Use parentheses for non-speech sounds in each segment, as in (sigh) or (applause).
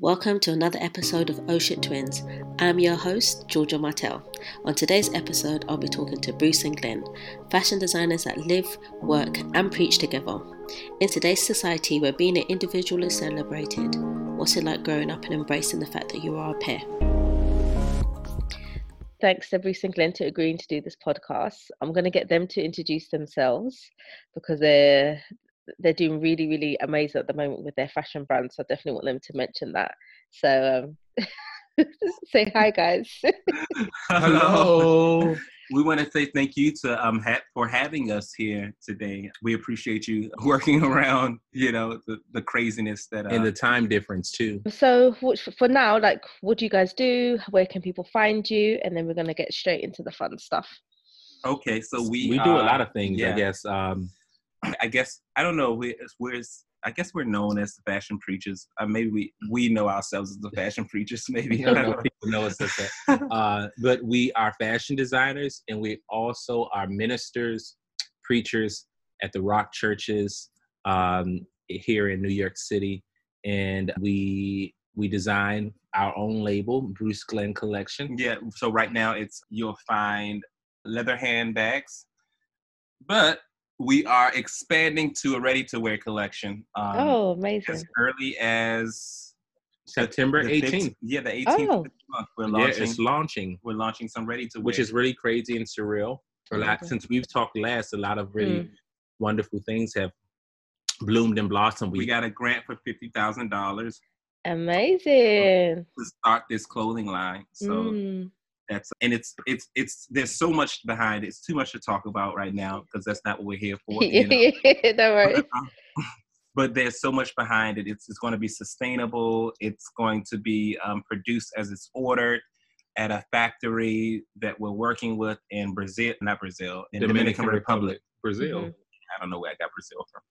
Welcome to another episode of Oh Shit Twins. I'm your host, Georgia Martell. On today's episode, I'll be talking to Bruce and Glen, fashion designers that live, work, and preach together. In today's society where being an individual is celebrated, what's it like growing up and embracing the fact that you are a pair? Thanks to Bruce and Glen to agreeing to do this podcast. I'm going to get them to introduce themselves because they're they're doing really, really amazing at the moment with their fashion brand. So I definitely want them to mention that. So um, (laughs) say hi, guys. (laughs) Hello. (laughs) we want to say thank you to um ha- for having us here today. We appreciate you working around, you know, the, the craziness that uh, and the time difference too. So for now, like, what do you guys do? Where can people find you? And then we're gonna get straight into the fun stuff. Okay, so we we do a lot of things. Yeah. I guess. Um, I guess I don't know. We, we're I guess we're known as the fashion preachers. Uh, maybe we we know ourselves as the fashion preachers. (laughs) Maybe I don't know people know us as that. (laughs) Uh, but we are fashion designers, and we also are ministers, preachers at the Rock churches um, here in New York City, and we we design our own label, Bruce Glen Collection. Yeah. So right now, it's you'll find leather handbags, but we are expanding to a ready to wear collection. Um, oh, amazing! As early as September the, the 18th. Yeah, the 18th oh. month. We're launching. Yeah, it's launching. We're launching some ready to wear, which is really crazy and surreal. For okay. since we've talked last, a lot of really mm. wonderful things have bloomed and blossomed. We, we got a grant for fifty thousand dollars. Amazing. To start this clothing line. So mm that's and it's it's it's there's so much behind it. It's too much to talk about right now because that's not what we're here for. You know? (laughs) Don't. But, um, (laughs) but, there's so much behind it. It's it's going to be sustainable. It's going to be um, produced as it's ordered at a factory that we're working with in Brazil, not Brazil, in Dominican, Dominican Republic. Republic. Brazil. Mm-hmm. I don't know where I got Brazil from.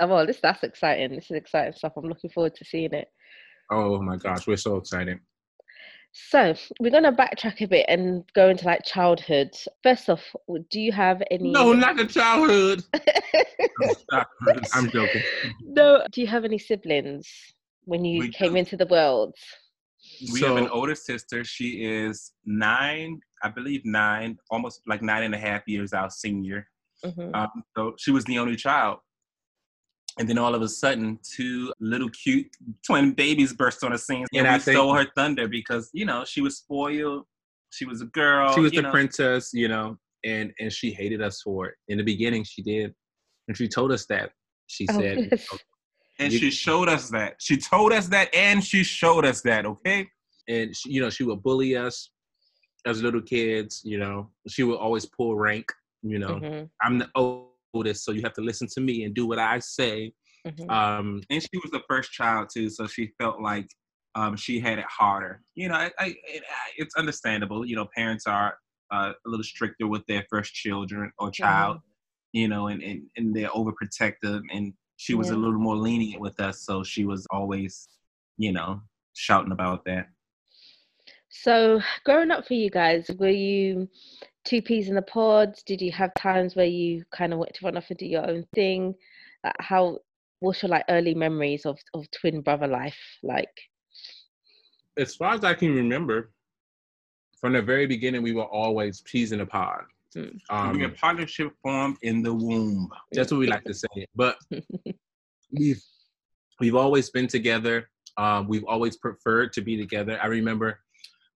Oh, well, this that's exciting. This is exciting stuff. I'm looking forward to seeing it. Oh my gosh, we're so excited. So we're gonna backtrack a bit and go into like childhood. First off, do you have any? No, not the (laughs) childhood. I'm joking. No, do you have any siblings when you we came do. into the world? We so, have an older sister. She is nine, I believe nine, almost like nine and a half years our senior. Mm-hmm. Um, so she was the only child. And then all of a sudden, two little cute twin babies burst on the scene, and, and we think, stole her thunder because you know she was spoiled. She was a girl. She was the know. princess, you know, and and she hated us for it. In the beginning, she did, and she told us that. She oh, said, yes. and she showed us that. She told us that, and she showed us that. Okay. And she, you know, she would bully us as little kids. You know, she would always pull rank. You know, mm-hmm. I'm the oh this, so you have to listen to me and do what I say. Mm-hmm. Um, and she was the first child too, so she felt like um, she had it harder. You know, I, I, it, it's understandable. You know, parents are uh, a little stricter with their first children or child. Mm-hmm. You know, and, and and they're overprotective, and she was yeah. a little more lenient with us, so she was always, you know, shouting about that. So, growing up for you guys, were you two peas in the pod? Did you have times where you kind of went to run off and do your own thing? Uh, how what's your like early memories of of twin brother life like? As far as I can remember, from the very beginning, we were always peas in a pod. Mm. Um, we a partnership formed in the womb. That's what we like to (laughs) say. But (laughs) we've we've always been together. Um, we've always preferred to be together. I remember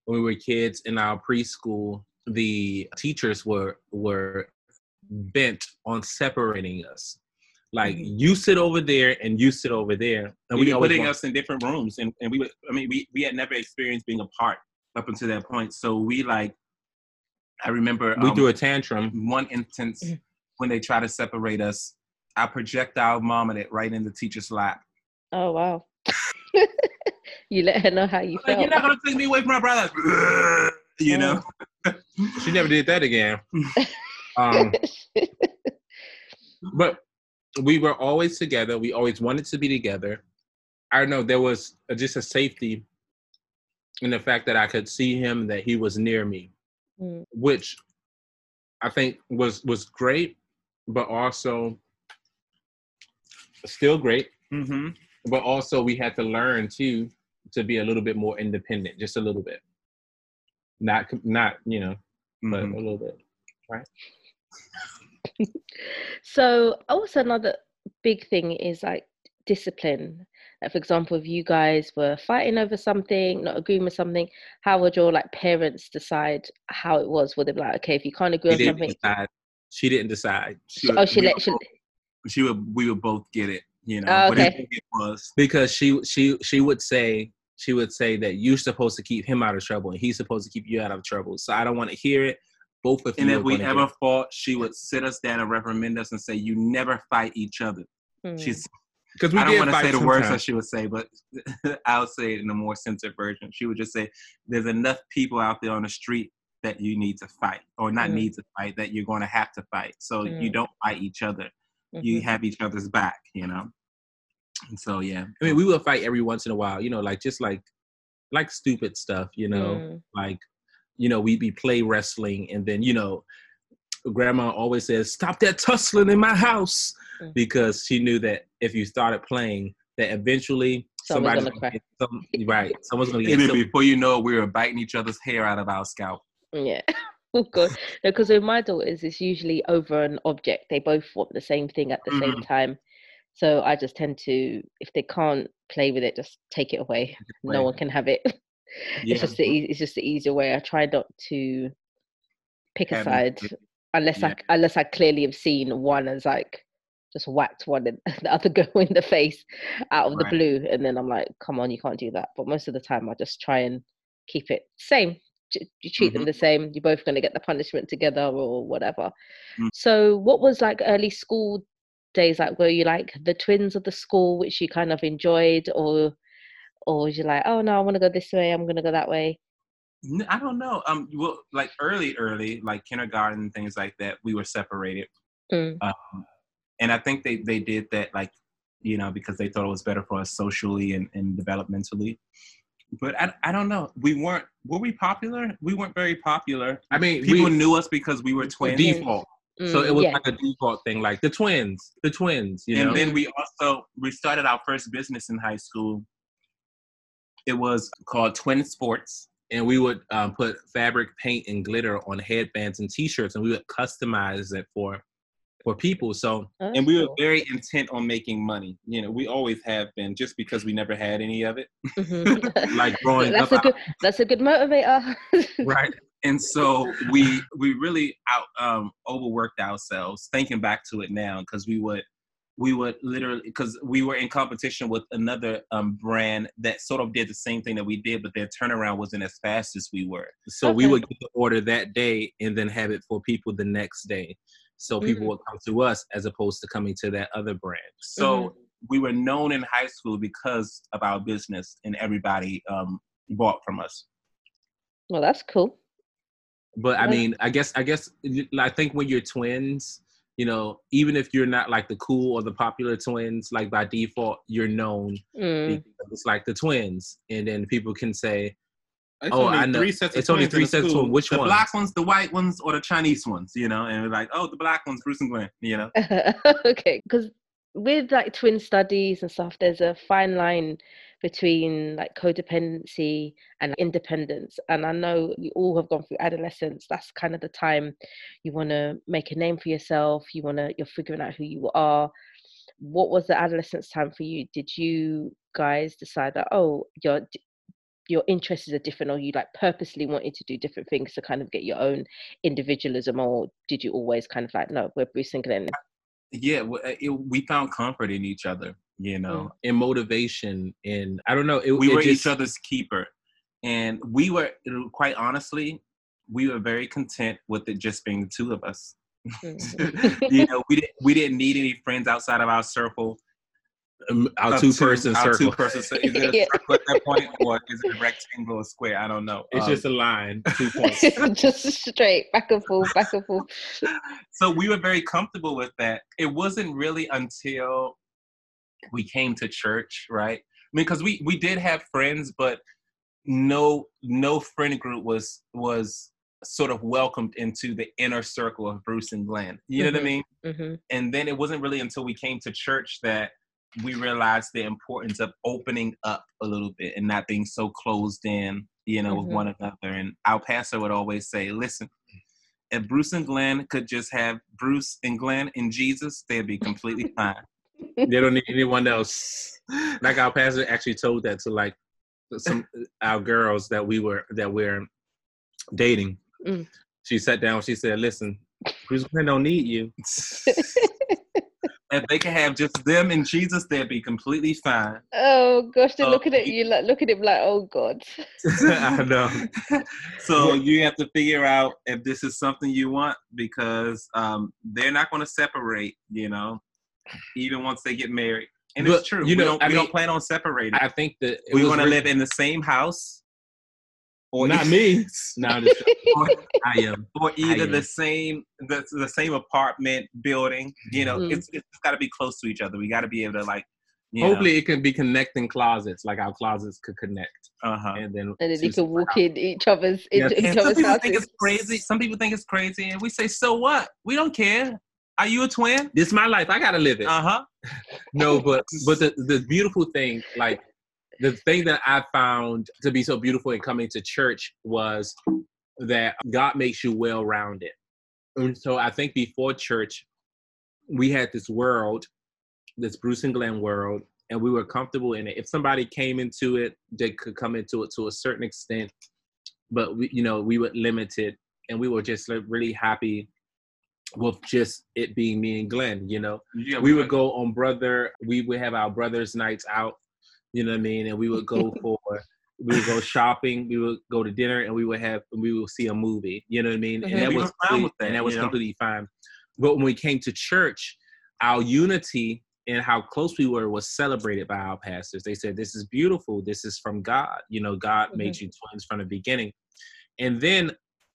when we were kids in our preschool, the teachers were were bent on separating us. Like mm-hmm. you sit over there and you sit over there, and we were putting want- us in different rooms, and, and we would. I mean, we we had never experienced being apart up until that point. So we like, I remember we um, threw a tantrum. One instance mm. when they tried to separate us, I projectile vomited right in the teacher's lap. Oh wow! (laughs) you let her know how you felt. Like, You're not gonna take me away from my brother. (laughs) you oh. know. (laughs) she never did that again. (laughs) Um, but we were always together. We always wanted to be together. I don't know. There was a, just a safety in the fact that I could see him, that he was near me, mm. which I think was was great, but also still great. Mm-hmm. But also, we had to learn too to be a little bit more independent, just a little bit. Not not you know, mm-hmm. but a little bit, right? (laughs) so also another big thing is like discipline like for example if you guys were fighting over something not agreeing with something how would your like parents decide how it was would they be like okay if you can't agree she on something decide. she didn't decide she oh she let she, she would we would both get it you know oh, okay. it was because she she she would say she would say that you're supposed to keep him out of trouble and he's supposed to keep you out of trouble so i don't want to hear it both of and if we ever fought she would sit us down and reprimand us and say you never fight each other mm. she's because we I don't want to say the words that she would say, but (laughs) I'll say it in a more censored version. She would just say, "There's enough people out there on the street that you need to fight, or not mm. need to fight, that you're going to have to fight. So mm. you don't fight each other. Mm-hmm. You have each other's back, you know." And so yeah, I mean, we will fight every once in a while, you know, like just like like stupid stuff, you know, mm. like you know, we'd be play wrestling, and then you know, grandma always says, "Stop that tussling in my house," mm. because she knew that if you started playing, that eventually somebody's gonna, gonna get some, (laughs) right, someone's gonna get. And before you know, it, we were biting each other's hair out of our scalp. Yeah. (laughs) Oh god, because with my daughters, it's usually over an object. They both want the same thing at the mm. same time. So I just tend to, if they can't play with it, just take it away. (laughs) No one can have it. (laughs) Yeah. It's just the it's just the easier way. I try not to pick a side unless yeah. I unless I clearly have seen one as like just whacked one in (laughs) the other go in the face out of right. the blue, and then I'm like, come on, you can't do that. But most of the time, I just try and keep it same. You treat mm-hmm. them the same. You're both going to get the punishment together or whatever. Mm. So, what was like early school days like? Were you like the twins of the school, which you kind of enjoyed, or or was you like, oh no, I want to go this way, I'm going to go that way? I don't know. Um, well, like early, early, like kindergarten things like that, we were separated. Mm. Um, and I think they they did that like you know because they thought it was better for us socially and, and developmentally. But I, I don't know. We weren't were we popular? We weren't very popular. I mean, people we, knew us because we were twins. Default. Mm, so it was yeah. like a default thing, like the twins, the twins. You and know? then we also we started our first business in high school. It was called Twin Sports and we would um, put fabric paint and glitter on headbands and t-shirts and we would customize it for for people so oh, and we were very intent on making money you know we always have been just because we never had any of it mm-hmm. (laughs) like growing that's up a good that's a good motivator right and so we we really out um overworked ourselves thinking back to it now because we would we would literally because we were in competition with another um, brand that sort of did the same thing that we did, but their turnaround wasn't as fast as we were. So okay. we would get the order that day and then have it for people the next day. So people mm-hmm. would come to us as opposed to coming to that other brand. So mm-hmm. we were known in high school because of our business, and everybody um, bought from us. Well, that's cool. But I mean, I guess I guess I think when you're twins you know, even if you're not like the cool or the popular twins, like by default, you're known. Mm. It's like the twins, and then people can say, it's "Oh, I know." it's only three sets of Which one? The black ones, the white ones, or the Chinese ones? You know, and we're like, "Oh, the black ones, Bruce and Glen." You know. (laughs) okay, because with like twin studies and stuff, there's a fine line between like codependency and independence. And I know we all have gone through adolescence. That's kind of the time you want to make a name for yourself. You want to, you're figuring out who you are. What was the adolescence time for you? Did you guys decide that, oh, your your interests are different or you like purposely wanted to do different things to kind of get your own individualism or did you always kind of like no we're bruce and glen yeah it, we found comfort in each other you know, mm. in motivation. And I don't know, it, we it were just, each other's keeper, and we were quite honestly, we were very content with it just being the two of us. (laughs) Mm. you know, we didn't we didn't need any friends outside of our circle. Um, our two person circle. Our two person circle. Is it a circle at that point, or is it a rectangle or square? I don't know. It's um, just a line, (laughs) two points. (laughs) just straight, back and forth, back and forth. So we were very comfortable with that. It wasn't really until we came to church, right? I mean, because we we did have friends, but no no friend group was was sort of welcomed into the inner circle of Bruce and Glen. You know mm-hmm. what I mm-hmm. mean? Mm-hmm. And then it wasn't really until we came to church that we realized the importance of opening up a little bit and not being so closed in, you know, mm-hmm. with one another. And our pastor would always say, listen, if Bruce and Glen could just have Bruce and Glen and Jesus, they'd be completely (laughs) fine. they don't need anyone else. Like our pastor actually told that to like some our girls that we were that we're dating. Mm. She sat down. She said, "Listen, Bruce Glen don't need you." (laughs) if they can have just them and Jesus, they'd be completely fine. Oh gosh, they're uh, looking at you like look at him like, oh God. (laughs) I know. (laughs) so you have to figure out if this is something you want because um, they're not going to separate. You know, even once they get married. And but, it's true. You know, we don't, we mean, don't plan on separating. I think that we want to live in the same house or not me. (laughs) no, or, I am. Or either am. the same the, the same apartment building. You know, mm. it's it's got to be close to each other. We got to be able to like. Hopefully, know. it can be connecting closets, like our closets could connect. Uh-huh. And then and then you can walk in each other's into each other's some people houses. think it's crazy. Some people think it's crazy, and we say, "So what? We don't care." Are you a twin? This is my life. I gotta live it. Uh huh. (laughs) no, but but the the beautiful thing, like the thing that I found to be so beautiful in coming to church was that God makes you well rounded. And so I think before church, we had this world, this Bruce and Glen world, and we were comfortable in it. If somebody came into it, they could come into it to a certain extent, but we, you know, we were limited, and we were just really happy with just it being me and Glen. You know, yeah, we would go on brother. We would have our brothers' nights out you know what I mean? And we would go (laughs) for we would go shopping, we would go to dinner, and we would have we would see a movie. You know what I mean? And that was that, and that was completely fine. But when we came to church, our unity and how close we were was celebrated by our pastors. They said, "This is beautiful. This is from God. You know, God mm-hmm. made you twins from the beginning." And then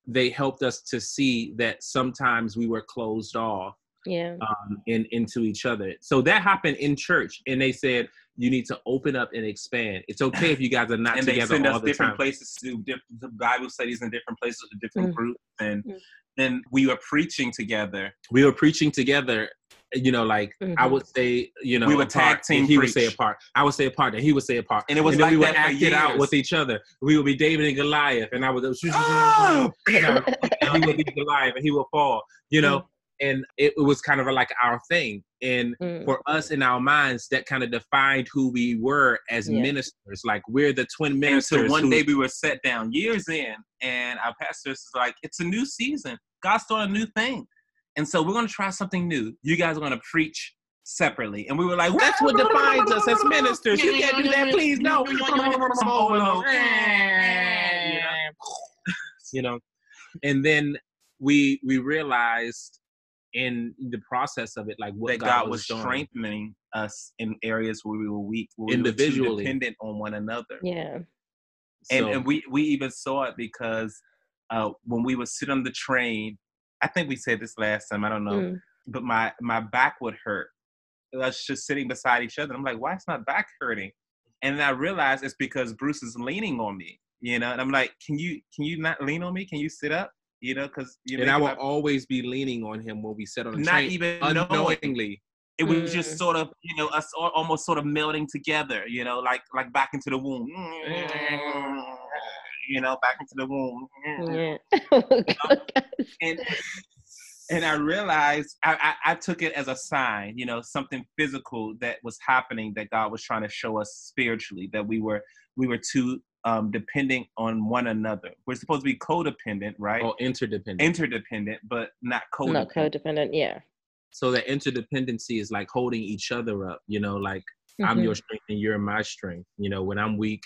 they helped us to see that sometimes we were closed off yeah um in into each other so that happened in church and they said you need to open up and expand it's okay if you guys are not and together they send all us the different time. places to do different bible studies in different places with different mm. groups and mm. then we were preaching together we were preaching together you know, like mm-hmm. I would say, you know, we would tag team. He preach. would say a part. I would say a part, and he would say a part, and it was and like we would act it out with each other. We would be David and Goliath, and I would, oh! (laughs) and he would be Goliath, and he would fall. You know, mm and it, it, was kind of like our thing. And mm. for us in our minds that kind of defined who we were as yeah. ministers. Like we're the twin ministers and so one who, day we were set down years in and our pastor is like it's a new season. God's doing a new thing. And so we're going to try something new. You guys are going to preach separately. And we were like that's what defines us as ministers. You can't do that. Please no. You (laughs) know? And then we we realized in the process of it, like what that God, God was, was strengthening us in areas where we were weak, where individually we were dependent on one another. Yeah, and so, and we we even saw it because uh, when we would sit on the train, I think we said this last time. I don't know, mm. but my my back would hurt. Us just sitting beside each other. I'm like, why is my back hurting? And I realized it's because Bruce is leaning on me. You know, and I'm like, can you can you not lean on me? Can you sit up? You know, because you know, and I will always be leaning on him when we sit on the not train, even unknowingly. It was mm. just sort of, you know, us almost sort of melding together, you know, like like back into the womb, you know, back into the womb. Yeah. Oh, (laughs) and and I realized I, I, I, took it as a sign, you know, something physical that was happening that God was trying to show us spiritually that we were we were two um, depending on one another. We're supposed to be codependent, right? Oh, interdependent. Interdependent, but not codependent. Not codependent, yeah. So the interdependency is like holding each other up, you know, like mm-hmm. I'm your strength and you're my strength. You know, when I'm weak,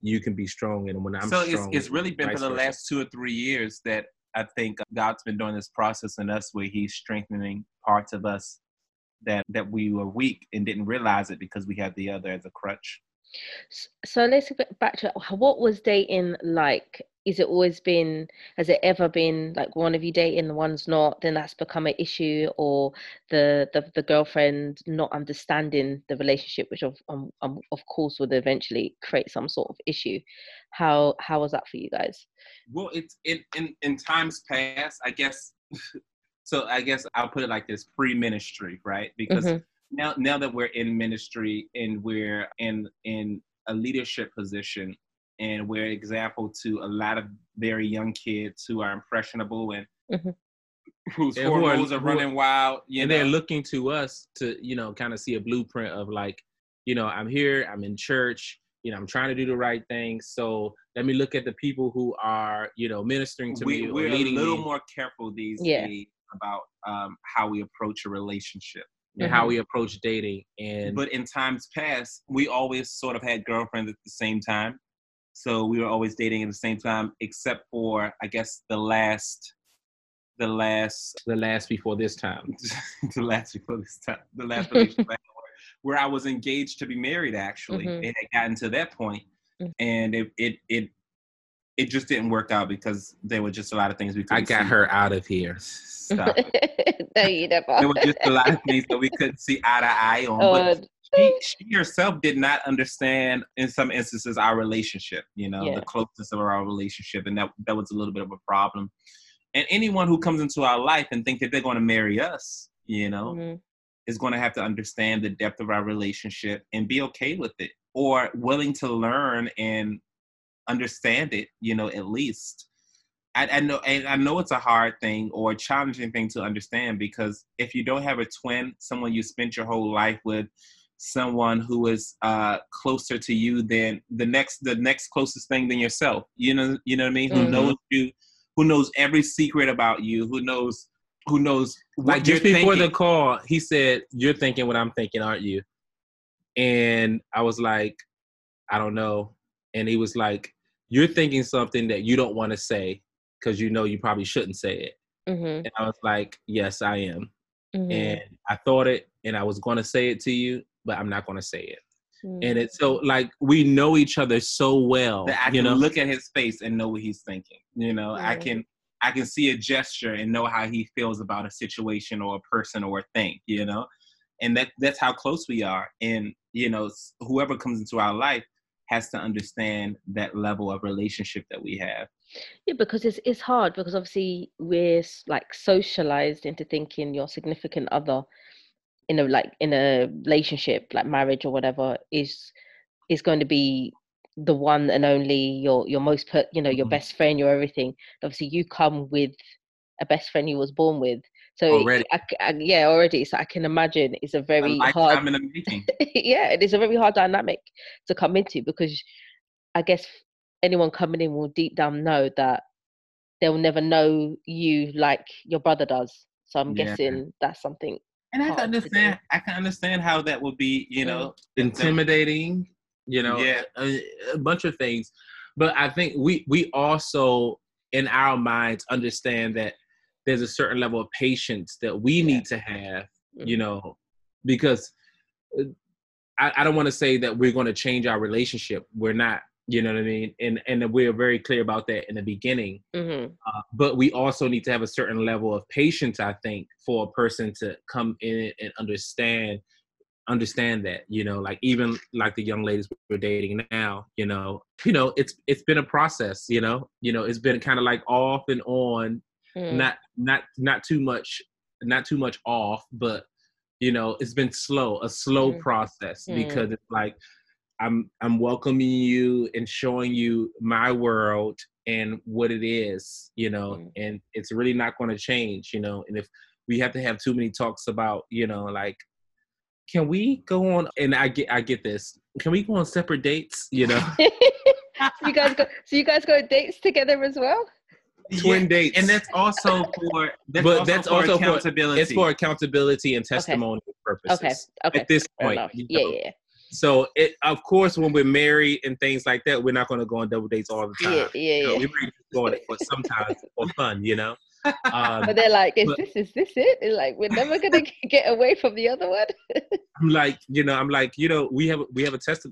you can be strong, and when I'm so strong, it's, it's really been for the versa. last two or three years that I think God's been doing this process in us where He's strengthening parts of us that that we were weak and didn't realize it because we had the other as a crutch. So let's get back to what was dating like? Is it always been? Has it ever been like one of you dating, the one's not? Then that's become an issue, or the the, the girlfriend not understanding the relationship, which of um, um, of course would eventually create some sort of issue. How how was that for you guys? Well, it's in in, in times past, I guess. (laughs) so I guess I'll put it like this: pre-ministry, right? Because. Mm-hmm now now that we're in ministry and we're in in a leadership position and we're example to a lot of very young kids who are impressionable and mm-hmm. whose and hormones who are, are, running wild. and know? they're looking to us to, you know, kind of see a blueprint of like, you know, I'm here, I'm in church, you know, I'm trying to do the right thing. So let me look at the people who are, you know, ministering to we, me. We're a little me. more careful these yeah. days about um, how we approach a relationship and mm-hmm. how we approach dating. And but in times past, we always sort of had girlfriends at the same time. So we were always dating at the same time, except for I guess the last, the last, the last before this time, (laughs) the last before this time, the last (laughs) relationship where I was engaged to be married. Actually, mm-hmm. it had gotten to that point, mm-hmm. and it it it it just didn't work out because there were just a lot of things we could. I got see. her out of here. Stop. (laughs) no, you never. There were just a lot of things that we couldn't see eye to eye on. Oh, but she, she herself did not understand, in some instances, our relationship. You know, yeah. the closeness of our relationship, and that that was a little bit of a problem. And anyone who comes into our life and think that they're going to marry us, you know, mm-hmm. is going to have to understand the depth of our relationship and be okay with it, or willing to learn and understand it, you know, at least. I, I, know, and I know it's a hard thing or a challenging thing to understand because if you don't have a twin, someone you spent your whole life with, someone who is uh, closer to you than the next, the next closest thing than yourself. You know, you know what I mean? Mm-hmm. Who knows you? Who knows every secret about you? Who knows? Who knows? like just before thinking. the call, he said, "You're thinking what I'm thinking, aren't you?" And I was like, "I don't know." And he was like, you're thinking something that you don't want to say because you know you probably shouldn't say it. Mm-hmm. And I was like, yes, I am. Mm-hmm. And I thought it and I was going to say it to you, but I'm not going to say it. Mm-hmm. And it's so like we know each other so well. That I you can know? look at his face and know what he's thinking. You know, I can I can see a gesture and know how he feels about a situation or a person or a thing, you know? And that that's how close we are. And, you know, whoever comes into our life, has to understand that level of relationship that we have. Yeah because it's it's hard because obviously we're like socialized into thinking your significant other in a like in a relationship like marriage or whatever is is going to be the one and only your your most per, you know your mm-hmm. best friend your everything. Obviously you come with a best friend you was born with so already. I, I, yeah, already. So I can imagine it's a very a hard. (laughs) yeah, it is a very hard dynamic to come into because I guess anyone coming in will deep down know that they'll never know you like your brother does. So I'm yeah. guessing that's something. And I can understand. I can understand how that would be. You know, mm. intimidating. You know, yeah, a, a bunch of things. But I think we we also in our minds understand that there's a certain level of patience that we need to have, you know, because uh, I, I don't want to say that we're going to change our relationship. We're not, you know what I mean? And and we're very clear about that in the beginning. Mm-hmm. Uh, but we also need to have a certain level of patience, I think, for a person to come in and understand understand that you know like even like the young ladies we're dating now you know you know it's it's been a process you know you know it's been kind of like off and on mm. not not not too much not too much off but you know it's been slow a slow mm. process mm. because it's like i'm i'm welcoming you and showing you my world and what it is you know mm. and it's really not going to change you know and if we have to have too many talks about you know like can we go on and i get i get this can we go on separate dates you know so (laughs) you guys go so you guys go dates together as well twin yeah. dates, and that's also for that's but also that's for also accountability. For, it's for accountability and testimony okay. purposes. Okay. Okay. At this point, you know? yeah, yeah. So, it, of course, when we're married and things like that, we're not going to go on double dates all the time. Yeah, yeah, you know, yeah. We might go on it for sometimes (laughs) for fun, you know. Um, but they're like, is but, this is this it? It's like we're never gonna (laughs) get away from the other one. (laughs) I'm like, you know, I'm like, you know, we have we have a test.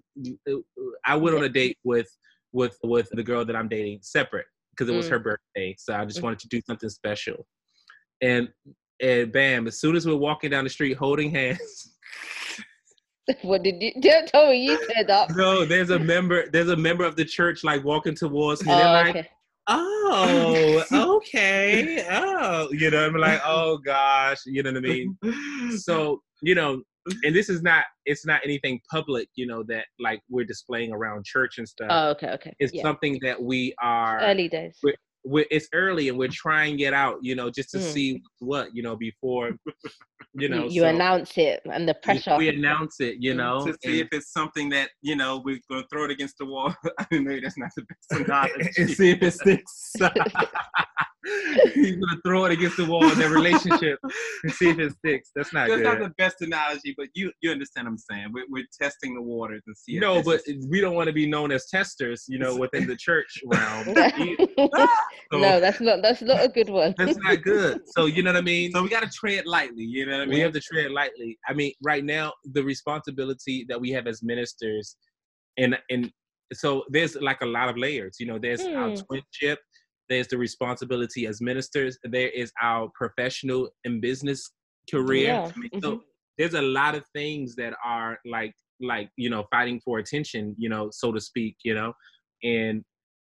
I went on a date with with with the girl that I'm dating separate, because it was mm. her birthday. So I just mm. wanted to do something special. And and bam, as soon as we're walking down the street holding hands. (laughs) (laughs) what did you tell me you said that? No, there's a member, there's a member of the church like walking towards me. Oh, They're like, okay. oh, (laughs) okay. Oh, you know, I'm like, oh gosh, you know what I mean? So, you know, (laughs) and this is not it's not anything public, you know, that like we're displaying around church and stuff. Oh, okay, okay. It's yeah. something that we are early days. We're, we're, it's early and we're trying it out, you know, just to mm. see what, you know, before, you know. You, you so announce it and the pressure. We announce it, you know. To see and, if it's something that, you know, we're going to throw it against the wall. (laughs) I mean, maybe that's not the best (laughs) analogy. and see if it sticks. He's gonna throw it against the wall in their relationship and see if it sticks. That's not That's good. not the best analogy, but you you understand what I'm saying. We're, we're testing the waters and see. No, but is... we don't want to be known as testers, you know, within the church (laughs) realm. so, (laughs) no, that's not that's not a good one. that's not good. So you know what I mean. So we got to tread lightly. You know what I mean. We have to tread lightly. I mean, right now the responsibility that we have as ministers, and and so there's like a lot of layers. You know, there's hmm. our twinship there's the responsibility as ministers. There is our professional and business career. Yeah. Mm-hmm. So there's a lot of things that are like like you know fighting for attention, you know, so to speak, you know, and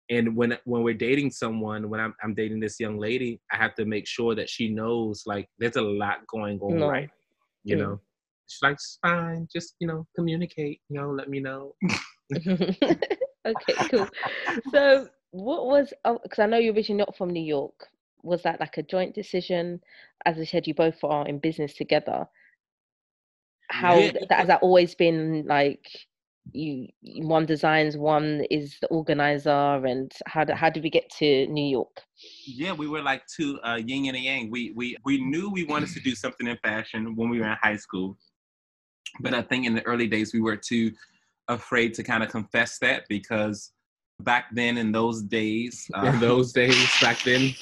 and when when we're dating someone, when I'm I'm dating this young lady, I have to make sure that she knows like there's a lot going on, no. right? You know, she's like, fine, just you know, communicate. You know, let me know. (laughs) okay, cool. So what was because oh, I know you're originally not from New York. Was that like a joint decision? As I said, you both are in business together. How yeah. that, has that always been like? You one designs, one is the organizer, and how how did we get to New York? Yeah, we were like two uh, yin and a yang. We we we knew we wanted to do something in fashion when we were in high school, but I think in the early days we were too afraid to kind of confess that because back then in those days. (laughs) Uh, in those days, back then,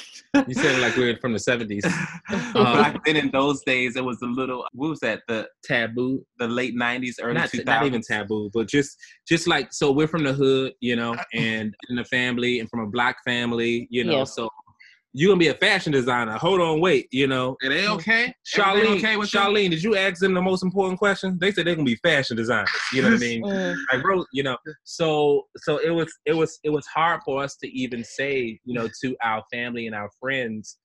you said like we were from the seventies. (laughs) Um, back then, in those days, it was a little. What was that? The taboo. The late nineties, early two thousands. Not even taboo, but just just like so, we're from the hood, you know, and in the family, and from a black family, you know, yeah. so you're gonna be a fashion designer. Hold on, wait. You know, are they okay? Charlene, okay with Charlene, did you ask them the most important question? They said they're gonna be fashion designers. You know what I mean? I (laughs) Like, bro, you know. So, so it was, it was, it was hard for us to even say, you know, to our family and our friends.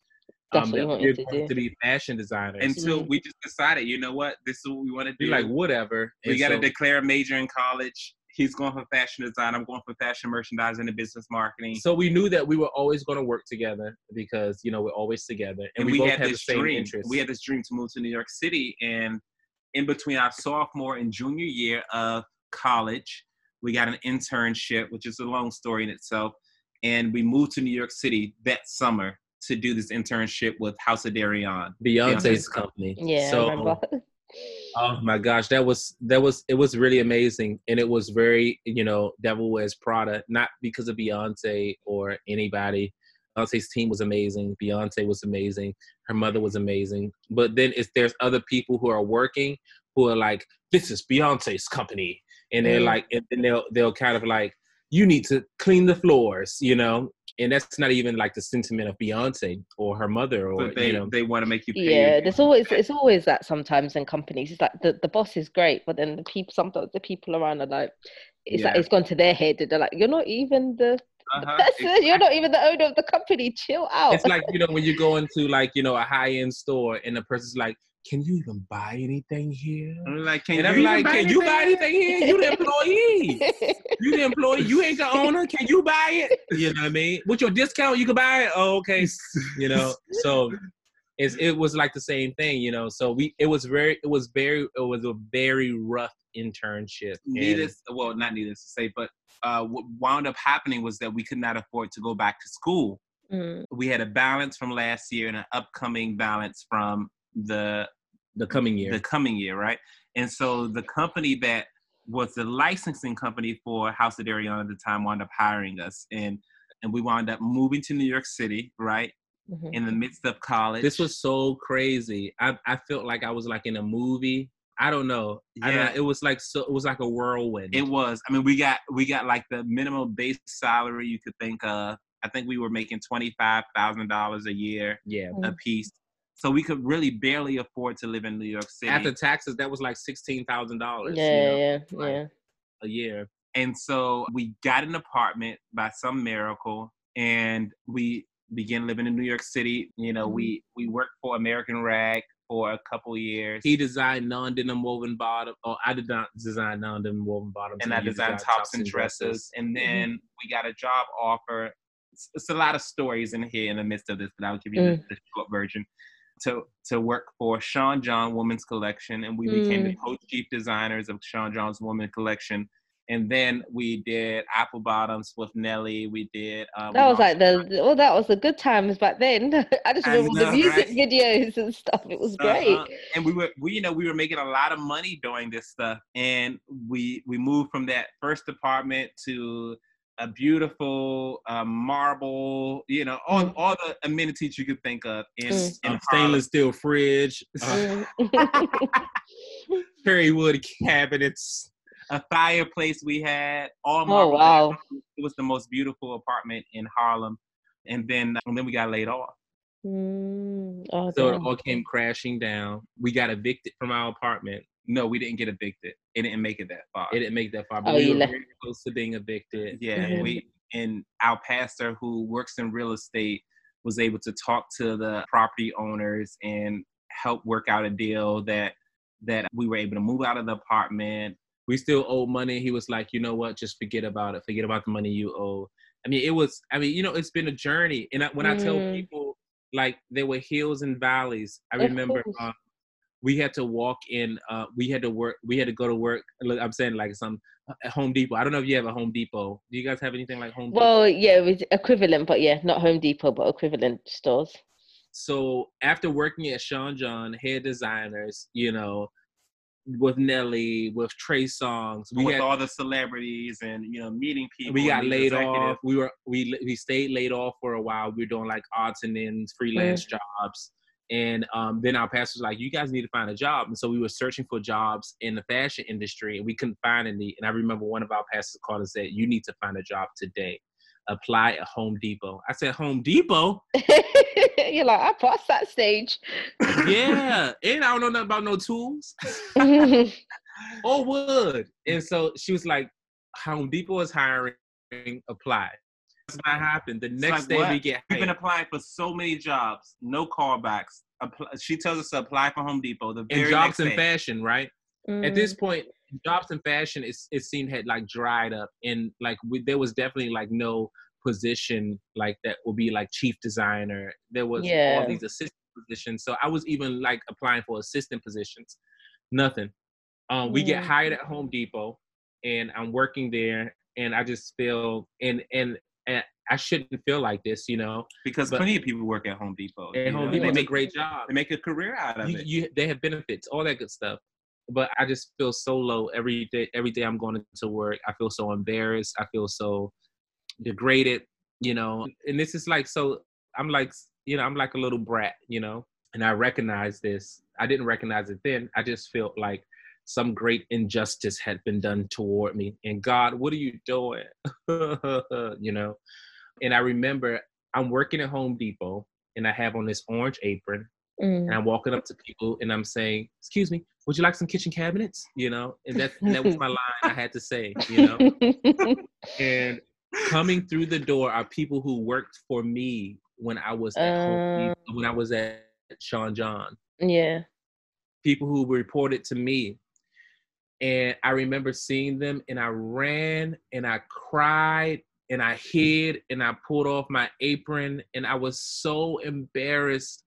Um, that we're going to, to, be fashion designers until mm-hmm. we just decided, you know what, this is what we want to do. Like whatever. We got to so, declare a major in college he's going for fashion design. I'm going for fashion merchandising and business marketing. So we knew that we were always going to work together because you know we're always together, and, and we, we, both had, had this dream. Interest. We had this dream to move to New York City, and in between our sophomore and junior year of college, we got an internship, which is a long story in itself, and we moved to New York City that summer to do this internship with House of Deréon, Beyonce's, Beyonce's company. Yeah, so Oh my gosh, that was that was it was really amazing, and it was very you know Devil Wears Prada, not because of Beyonce or anybody. Beyonce's team was amazing. Beyonce was amazing. Her mother was amazing. But then it's there's other people who are working who are like, this is Beyonce's company, and they're mm. like, and then they'll they'll kind of like, you need to clean the floors, you know, and that's not even like the sentiment of Beyonce or her mother or but they you know they want to make you pay. Yeah, there's always it's always that sometimes in companies. It's like the, the boss is great, but then the people sometimes the people around are like it's yeah. like it's gone to their head. and They're like, You're not even the uh-huh. Person, you're not even the owner of the company. Chill out. It's like you know when you go into like you know a high end store and the person's like, can you even buy anything here? I'm like, can and you I'm like, can anything? you buy anything here? You the employee. you the employee. You ain't the (laughs) owner. Can you buy it? You know what I mean? With your discount, you can buy it. Oh, okay. You know, (laughs) so it's, it was like the same thing, you know. So we, it was very, it was very, it was a very rough internship. Needless, and, well, not needless to say, but uh, what wound up happening was that we could not afford to go back to school. Mm. We had a balance from last year and an upcoming balance from the the coming year. The coming year, right? And so the company that was the licensing company for House of Deréon at the time wound up hiring us, and and we wound up moving to New York City, right? Mm-hmm. In the midst of college. This was so crazy. I I felt like I was like in a movie. I don't know. Yeah. I don't know. It was like so. It was like a whirlwind. It was. I mean, we got we got like the minimum base salary you could think of. I think we were making twenty five thousand dollars a year. Yeah, a piece. So we could really barely afford to live in New York City. After taxes, that was like sixteen thousand dollars. Yeah, you know, yeah, like yeah. A year. And so we got an apartment by some miracle, and we began living in New York City. You know, mm-hmm. we we worked for American Rag for a couple years. He designed non-denim woven bottom. Oh, I did not design non-denim woven bottoms. And I designed tops and dresses. dresses. And mm-hmm. then mm-hmm. we got a job offer. It's, it's, a lot of stories in here in the midst of this, but I'll give you mm. the, the, short version. To to work for Sean John Women's Collection, and we mm. became the mm. co-chief designers of Sean John's Women's Collection and then we did apple bottoms with Nelly. We did. Um, that was like the well, that was the good times back then. (laughs) I just remember know, the music right? videos and stuff. It was uh-huh. great. And we were, we you know, we were making a lot of money doing this stuff, and we we moved from that first apartment to a beautiful uh, marble, you know, all, mm. all the amenities you could think of in, mm. in stainless steel fridge, uh, (laughs) (laughs) cherry wood cabinets a fireplace we had, all oh, marble. Oh wow! It was the most beautiful apartment in Harlem, and then and then we got laid off. Mm, oh, so damn. it all came crashing down. We got evicted from our apartment. No, we didn't get evicted. It didn't make it that far. It didn't make that far, but oh, we were left. very close to being evicted. Yeah, mm-hmm. and we and our pastor who works in real estate was able to talk to the property owners and help work out a deal that that we were able to move out of the apartment we still owe money. He was like, you know what, just forget about it. Forget about the money you owe. I mean, it was. I mean, you know, it's been a journey. And I, when mm. I tell mm. people, like there were hills and valleys. I remember uh, we had to walk in. Uh, we had to work. We had to go to work. I'm saying like some uh, Home Depot. I don't know if you have a Home Depot. Do you guys have anything like Home Depot? Well, yeah, it was equivalent, but yeah, not Home Depot, but equivalent stores. So after working at Sean John, hair designers, you know, with Nelly, with Trey Songz, we with had, all the celebrities and you know meeting people. We got laid off. We were we we stayed laid off for a while. We were doing like odds and ends, freelance mm. jobs, and um, then our pastor was like, "You guys need to find a job." And so we were searching for jobs in the fashion industry, and we couldn't find any. And I remember one of our pastors called and said, "You need to find a job today." apply at Home Depot. I said, Home Depot? (laughs) You're like, I passed that stage. yeah. And I don't know nothing about no tools (laughs) (laughs) or wood. And so she was like, Home Depot is hiring, apply. That's not happened. The next like, day what? we get hired. We've been applying for so many jobs, no callbacks. Apply, she tells us to apply for Home Depot. The very and jobs in day. fashion, right? Mm. At this point, jobs in fashion, it, it seemed had like dried up, and like we, there was definitely like no position like that would be like chief designer. There was yeah. all these assistant positions, so I was even like applying for assistant positions. Nothing. Um, we get mm. hired at Home Depot, and I'm working there, and I just feel and and. And I shouldn't feel like this, you know, because but, plenty of people work at Home Depot. At Home Depot, they make great jobs. They make a career out of you, it. You, they have benefits, all that good stuff but I just feel so low every day. Every day I'm going to work, I feel so embarrassed. I feel so degraded, you know. And this is like so. I'm like, you know, I'm like a little brat, you know. And I recognize this. I didn't recognize it then. I just felt like some great injustice had been done toward me. And God, what are you doing? (laughs) you know. And I remember I'm working at Home Depot, and I have on this orange apron, Mm. And I'm walking up to people and I'm saying, "Excuse me, would you like some kitchen cabinets?" You know, and that that was my line I had to say. You know, (laughs) and coming through the door are people who worked for me when I was at uh, home, when I was at Sean John. Yeah, people who reported to me, and I remember seeing them, and I ran and I cried and I hid and I pulled off my apron and I was so embarrassed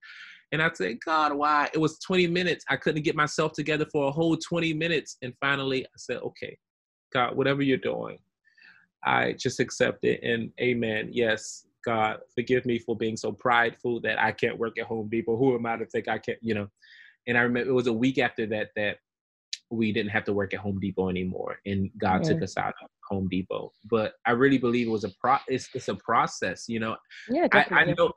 and I said, God, why? It was 20 minutes. I couldn't get myself together for a whole 20 minutes. And finally, I said, okay, God, whatever you're doing, I just accept it. And amen. Yes, God, forgive me for being so prideful that I can't work at Home Depot. Who am I to think I can't, you know? And I remember it was a week after that that we didn't have to work at Home Depot anymore, and God took us out of Home Depot. But I really believe it was a pro. It's, it's a process, you know. Yeah, definitely. I, I know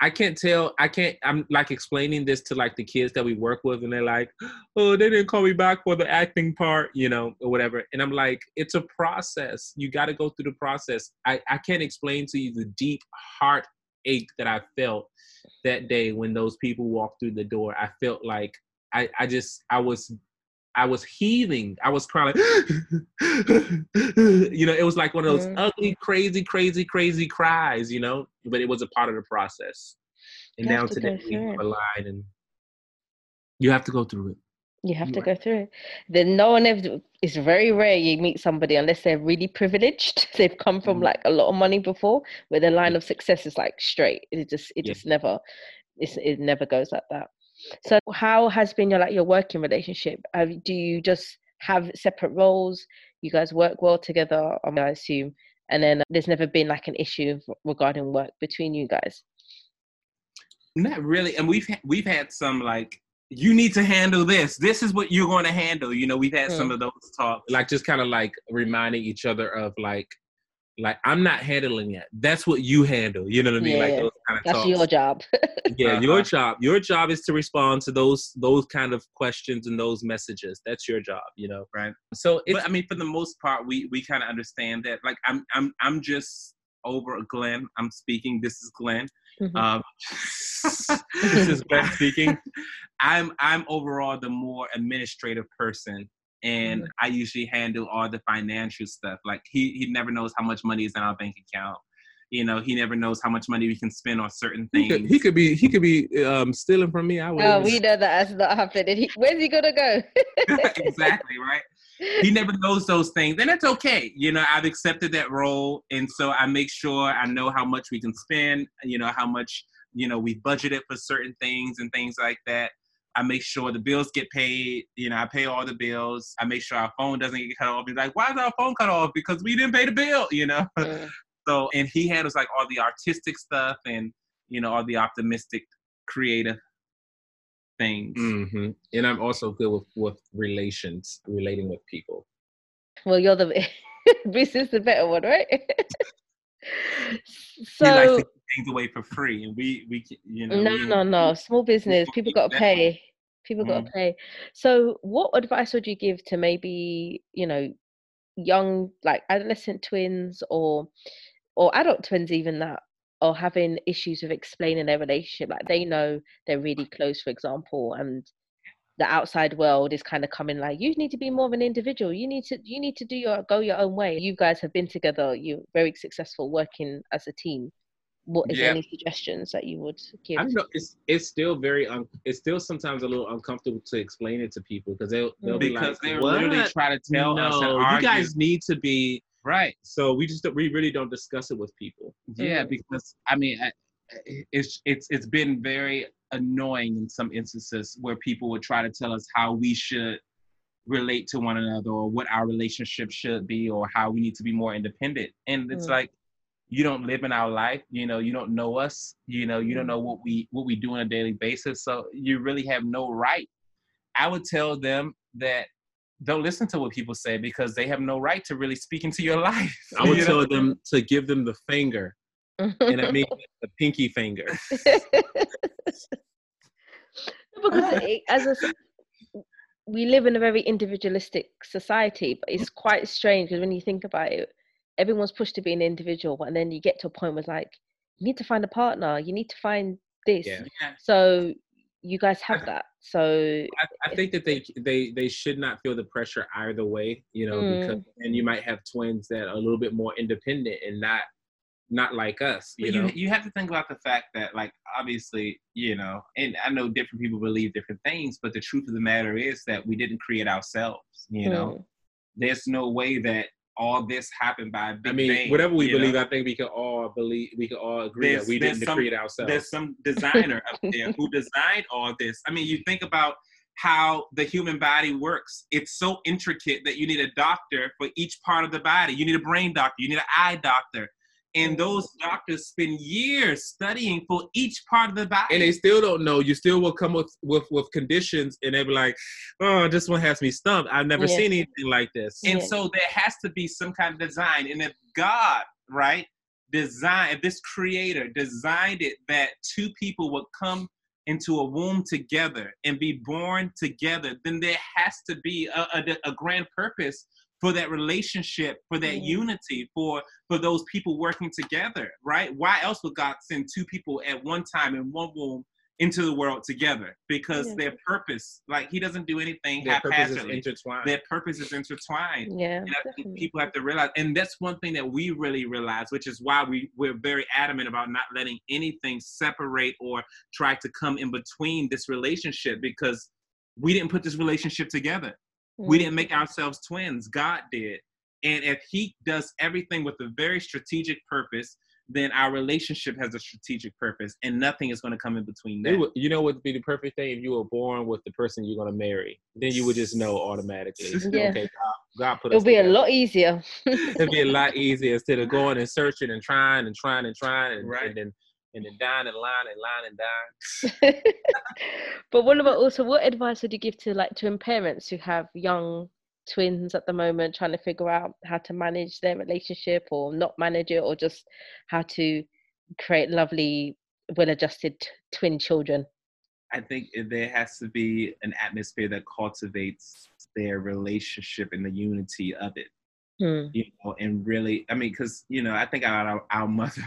I can't tell. I can't. I'm like explaining this to like the kids that we work with, and they're like, "Oh, they didn't call me back for the acting part, you know, or whatever." And I'm like, "It's a process. You got to go through the process." I I can't explain to you the deep heartache that I felt that day when those people walked through the door. I felt like I I just I was I was heaving. I was crying, (gasps) you know, it was like one of those mm-hmm. ugly, crazy, crazy, crazy cries, you know. But it was a part of the process. And now today we have a line and You have to go through it. You have to go through it. Then no one ever. It's very rare you meet somebody unless they're really privileged. (laughs) They've come from mm-hmm. like a lot of money before, where the line of success is like straight. It just it yeah. just never, it's, it never goes like that. So how has been your like your working relationship? Have, do you just have separate roles? You guys work well together, I assume, and then there's never been like an issue regarding work between you guys. Not really, and we've we've had some like you need to handle this. This is what you're going to handle. You know, we've had mm. some of those talks. Like just kind of like reminding each other of like, like I'm not handling it. That's what you handle. You know what I mean? Yeah, like those kind of That's talks. (laughs) your job. yeah, uh-huh. your job. Your job is to respond to those those kind of questions and those messages. That's your job. You know, right? So, but I mean, for the most part, we we kind of understand that. Like, I'm I'm I'm just over Glen. I'm speaking. This is Glen. Mm-hmm. Um, (laughs) this is Glen (laughs) speaking. I'm I'm overall the more administrative person, and mm-hmm. I usually handle all the financial stuff. Like he he never knows how much money is in our bank account. You know, he never knows how much money we can spend on certain things. He could, he could be he could be um, stealing from me. I would. Oh, we know that that's not happening. where's he gonna go? (laughs) exactly right he never knows those things, and it's okay. You know, I've accepted that role, and so I make sure I know how much we can spend. You know, how much you know we budgeted for certain things and things like that. I make sure the bills get paid. You know, I pay all the bills. I make sure our phone doesn't get cut off. He's like, why is our phone cut off? Because we didn't pay the bill. You know. (laughs) Mm. so, and he handles like all the artistic stuff and you know all the optimistic, creative things. Mm-hmm. And I'm also good with with relations, relating with people. Well, you're the (laughs) Bruce is the better one, right? so (laughs) he likes to things away for free, and we we you know. No, we, no, no. Small business, people got to pay. People got to mm. pay. So, what advice would you give to maybe you know young like adolescent twins or or adult twins even that are having issues with explaining their relationship like they know they're really close for example and the outside world is kind of coming like you need to be more of an individual you need to you need to do your go your own way you guys have been together you're very successful working as a team what is yeah. any suggestions that you would give? I know it's it's still very un, it's still sometimes a little uncomfortable to explain it to people because they'll they'll because be like, they literally try to tell no, us you guys need to be Right. So we just we really don't discuss it with people. Yeah, because I mean, it's it's it's been very annoying in some instances where people would try to tell us how we should relate to one another or what our relationship should be or how we need to be more independent. And it's mm. like you don't live in our life, you know, you don't know us, you know, you don't mm-hmm. know what we what we do on a daily basis. So you really have no right. I would tell them that don't listen to what people say because they have no right to really speak into your (laughs) life. I would tell know? them to give them the finger, and I mean (laughs) the pinky finger. (laughs) because as a, we live in a very individualistic society, but it's quite strange because when you think about it, everyone's pushed to be an individual, and then you get to a point where it's like you need to find a partner, you need to find this. Yeah. So you guys have that. So I, I, think that they they they should not feel the pressure either way, you know, mm. because and you might have twins that are a little bit more independent and not not like us. You know, you, you have to think about the fact that like obviously, you know, and I know different people believe different things, but the truth of the matter is that we didn't create ourselves. You mm. know, there's no way that all this happened by a big I mean, bang, whatever we believe, know? I think we can all believe, we can all agree there's, that we didn't some, create ourselves. There's some designer up there who (laughs) designed all this. I mean, you think about how the human body works. It's so intricate that you need a doctor for each part of the body. You need a brain doctor, you need an eye doctor, and those doctors spend years studying for each part of the body. And they still don't know. You still will come with with, with conditions and they'll be like, oh, this one has me stumped. I've never yeah. seen anything like this. And yeah. so there has to be some kind of design. And if God, right, design, if this creator designed it that two people would come into a womb together and be born together, then there has to be a, a, a grand purpose for that relationship, for that mm-hmm. unity, for for those people working together, right? Why else would God send two people at one time in one womb into the world together? Because yeah. their purpose, like He doesn't do anything their haphazardly. Purpose intertwined. Their purpose is intertwined. Yeah, people have to realize, and that's one thing that we really realize, which is why we we're very adamant about not letting anything separate or try to come in between this relationship because we didn't put this relationship together. Mm-hmm. We didn't make ourselves twins. God did. And if He does everything with a very strategic purpose, then our relationship has a strategic purpose, and nothing is going to come in between that. Would, you know what would be the perfect thing if you were born with the person you're going to marry? Then you would just know automatically. (laughs) yeah. Okay, God, God put It'll be together. a lot easier. It'll be a lot (laughs) easier instead of going and searching and trying and trying and trying and, right. and then and then dying and line and line and dying. (laughs) but what about also what advice would you give to like twin parents who have young twins at the moment trying to figure out how to manage their relationship or not manage it or just how to create lovely well adjusted t- twin children i think there has to be an atmosphere that cultivates their relationship and the unity of it hmm. you know and really i mean because you know i think our, our mother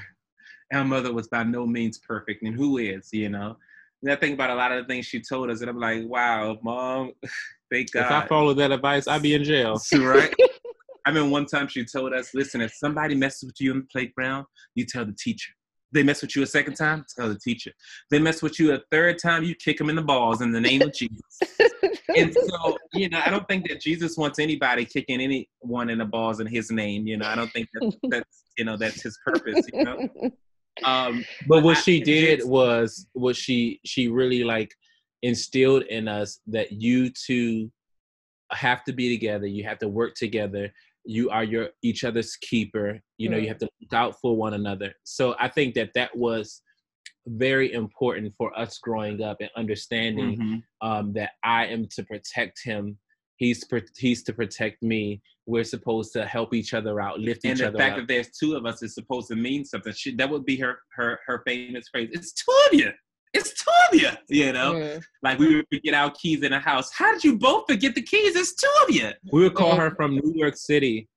our mother was by no means perfect and who is you know and I think about a lot of the things she told us, and I'm like, wow, mom, (laughs) thank God. If I follow that advice, I'd be in jail. (laughs) right? (laughs) I mean, one time she told us, listen, if somebody messes with you in the playground, you tell the teacher. They mess with you a second time, tell the teacher. They mess with you a third time, you kick them in the balls in the name of Jesus. and so, you know, I don't think that Jesus wants anybody kicking anyone in the balls in his name. You know, I don't think that, that's, you know, that's his purpose, you know? Um, (laughs) but what she did was what she she really like instilled in us that you two have to be together. You have to work together. You are your each other's keeper. You know, you have to look out for one another. So I think that that was very important for us growing up and understanding mm-hmm. um, that I am to protect him He's he's to protect me. We're supposed to help each other out, lift and each other. And the fact that there's two of us is supposed to mean something. She, that would be her her her famous phrase. It's two of you. It's two of you. You know, like we would forget our keys in the house. How did you both forget the keys? It's two of you. We would call her from New York City,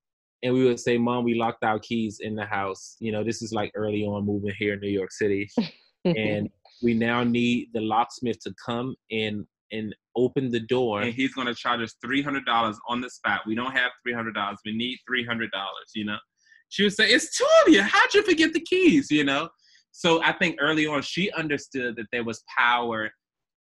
and we would say, "Mom, we locked our keys in the house." You know, this is like early on moving here in New York City, (laughs) and we now need the locksmith to come and and open the door. And he's going to charge us $300 on the spot. We don't have $300. We need $300, you know? She would say, It's two of you. How'd you forget the keys, you know? So I think early on, she understood that there was power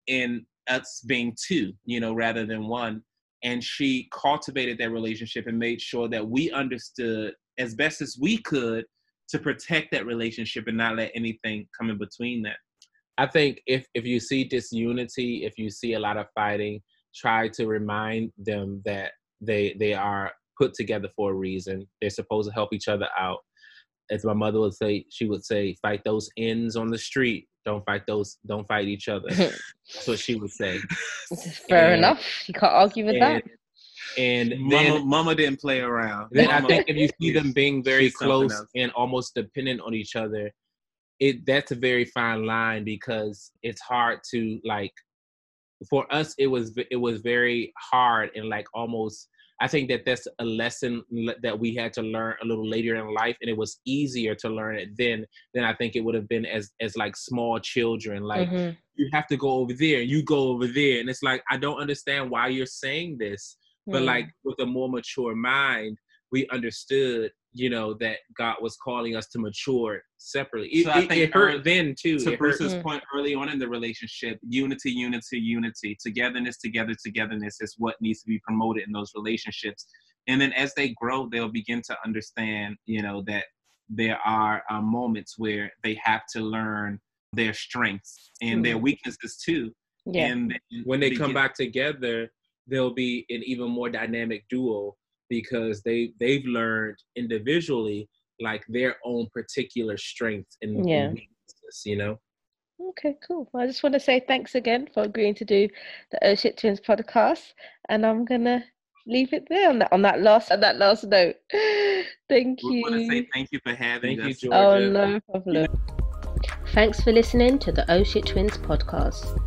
in us being two, you know, rather than one. And she cultivated that relationship and made sure that we understood as best as we could to protect that relationship and not let anything come in between that. I think if if you see disunity, if you see a lot of fighting, try to remind them that they they are put together for a reason. They're supposed to help each other out. As my mother would say, she would say, "Fight those ends on the street. Don't fight those. Don't fight each other." (laughs) That's what she would say. Fair and, enough. You can't argue with and, that. And then mama, mama, didn't play around. Then mama, I think if you see them being very close and almost dependent on each other, it that's a very fine line because it's hard to like for us it was it was very hard and like almost i think that that's a lesson that we had to learn a little later in life and it was easier to learn it then than i think it would have been as as like small children like mm-hmm. you have to go over there and you go over there and it's like i don't understand why you're saying this mm-hmm. but like with a more mature mind we understood you know that God was calling us to mature separately. It, so it, it hurt then too. To Bruce's hurt. point early on in the relationship, unity, unity, unity, togetherness, together, togetherness is what needs to be promoted in those relationships. And then as they grow, they'll begin to understand, you know, that there are uh, moments where they have to learn their strengths and mm-hmm. their weaknesses too. Yeah. And when they begin- come back together, they'll be an even more dynamic duo because they they've learned individually like their own particular strengths and, yeah. and weaknesses, you know. Okay, cool. Well, I just want to say thanks again for agreeing to do the Oh Shit Twins podcast, and I'm gonna leave it there on that on that last on that last note. (laughs) thank you. We want to say thank you for having thank us. You, Georgia. Oh no problem. Thanks for listening to the Oh Shit Twins podcast.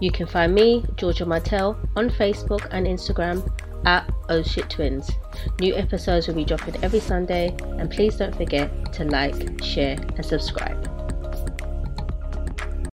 You can find me, Georgia Martell, on Facebook and Instagram at Oh Shit Twins. New episodes will be dropping every Sunday, and please don't forget to like, share, and subscribe.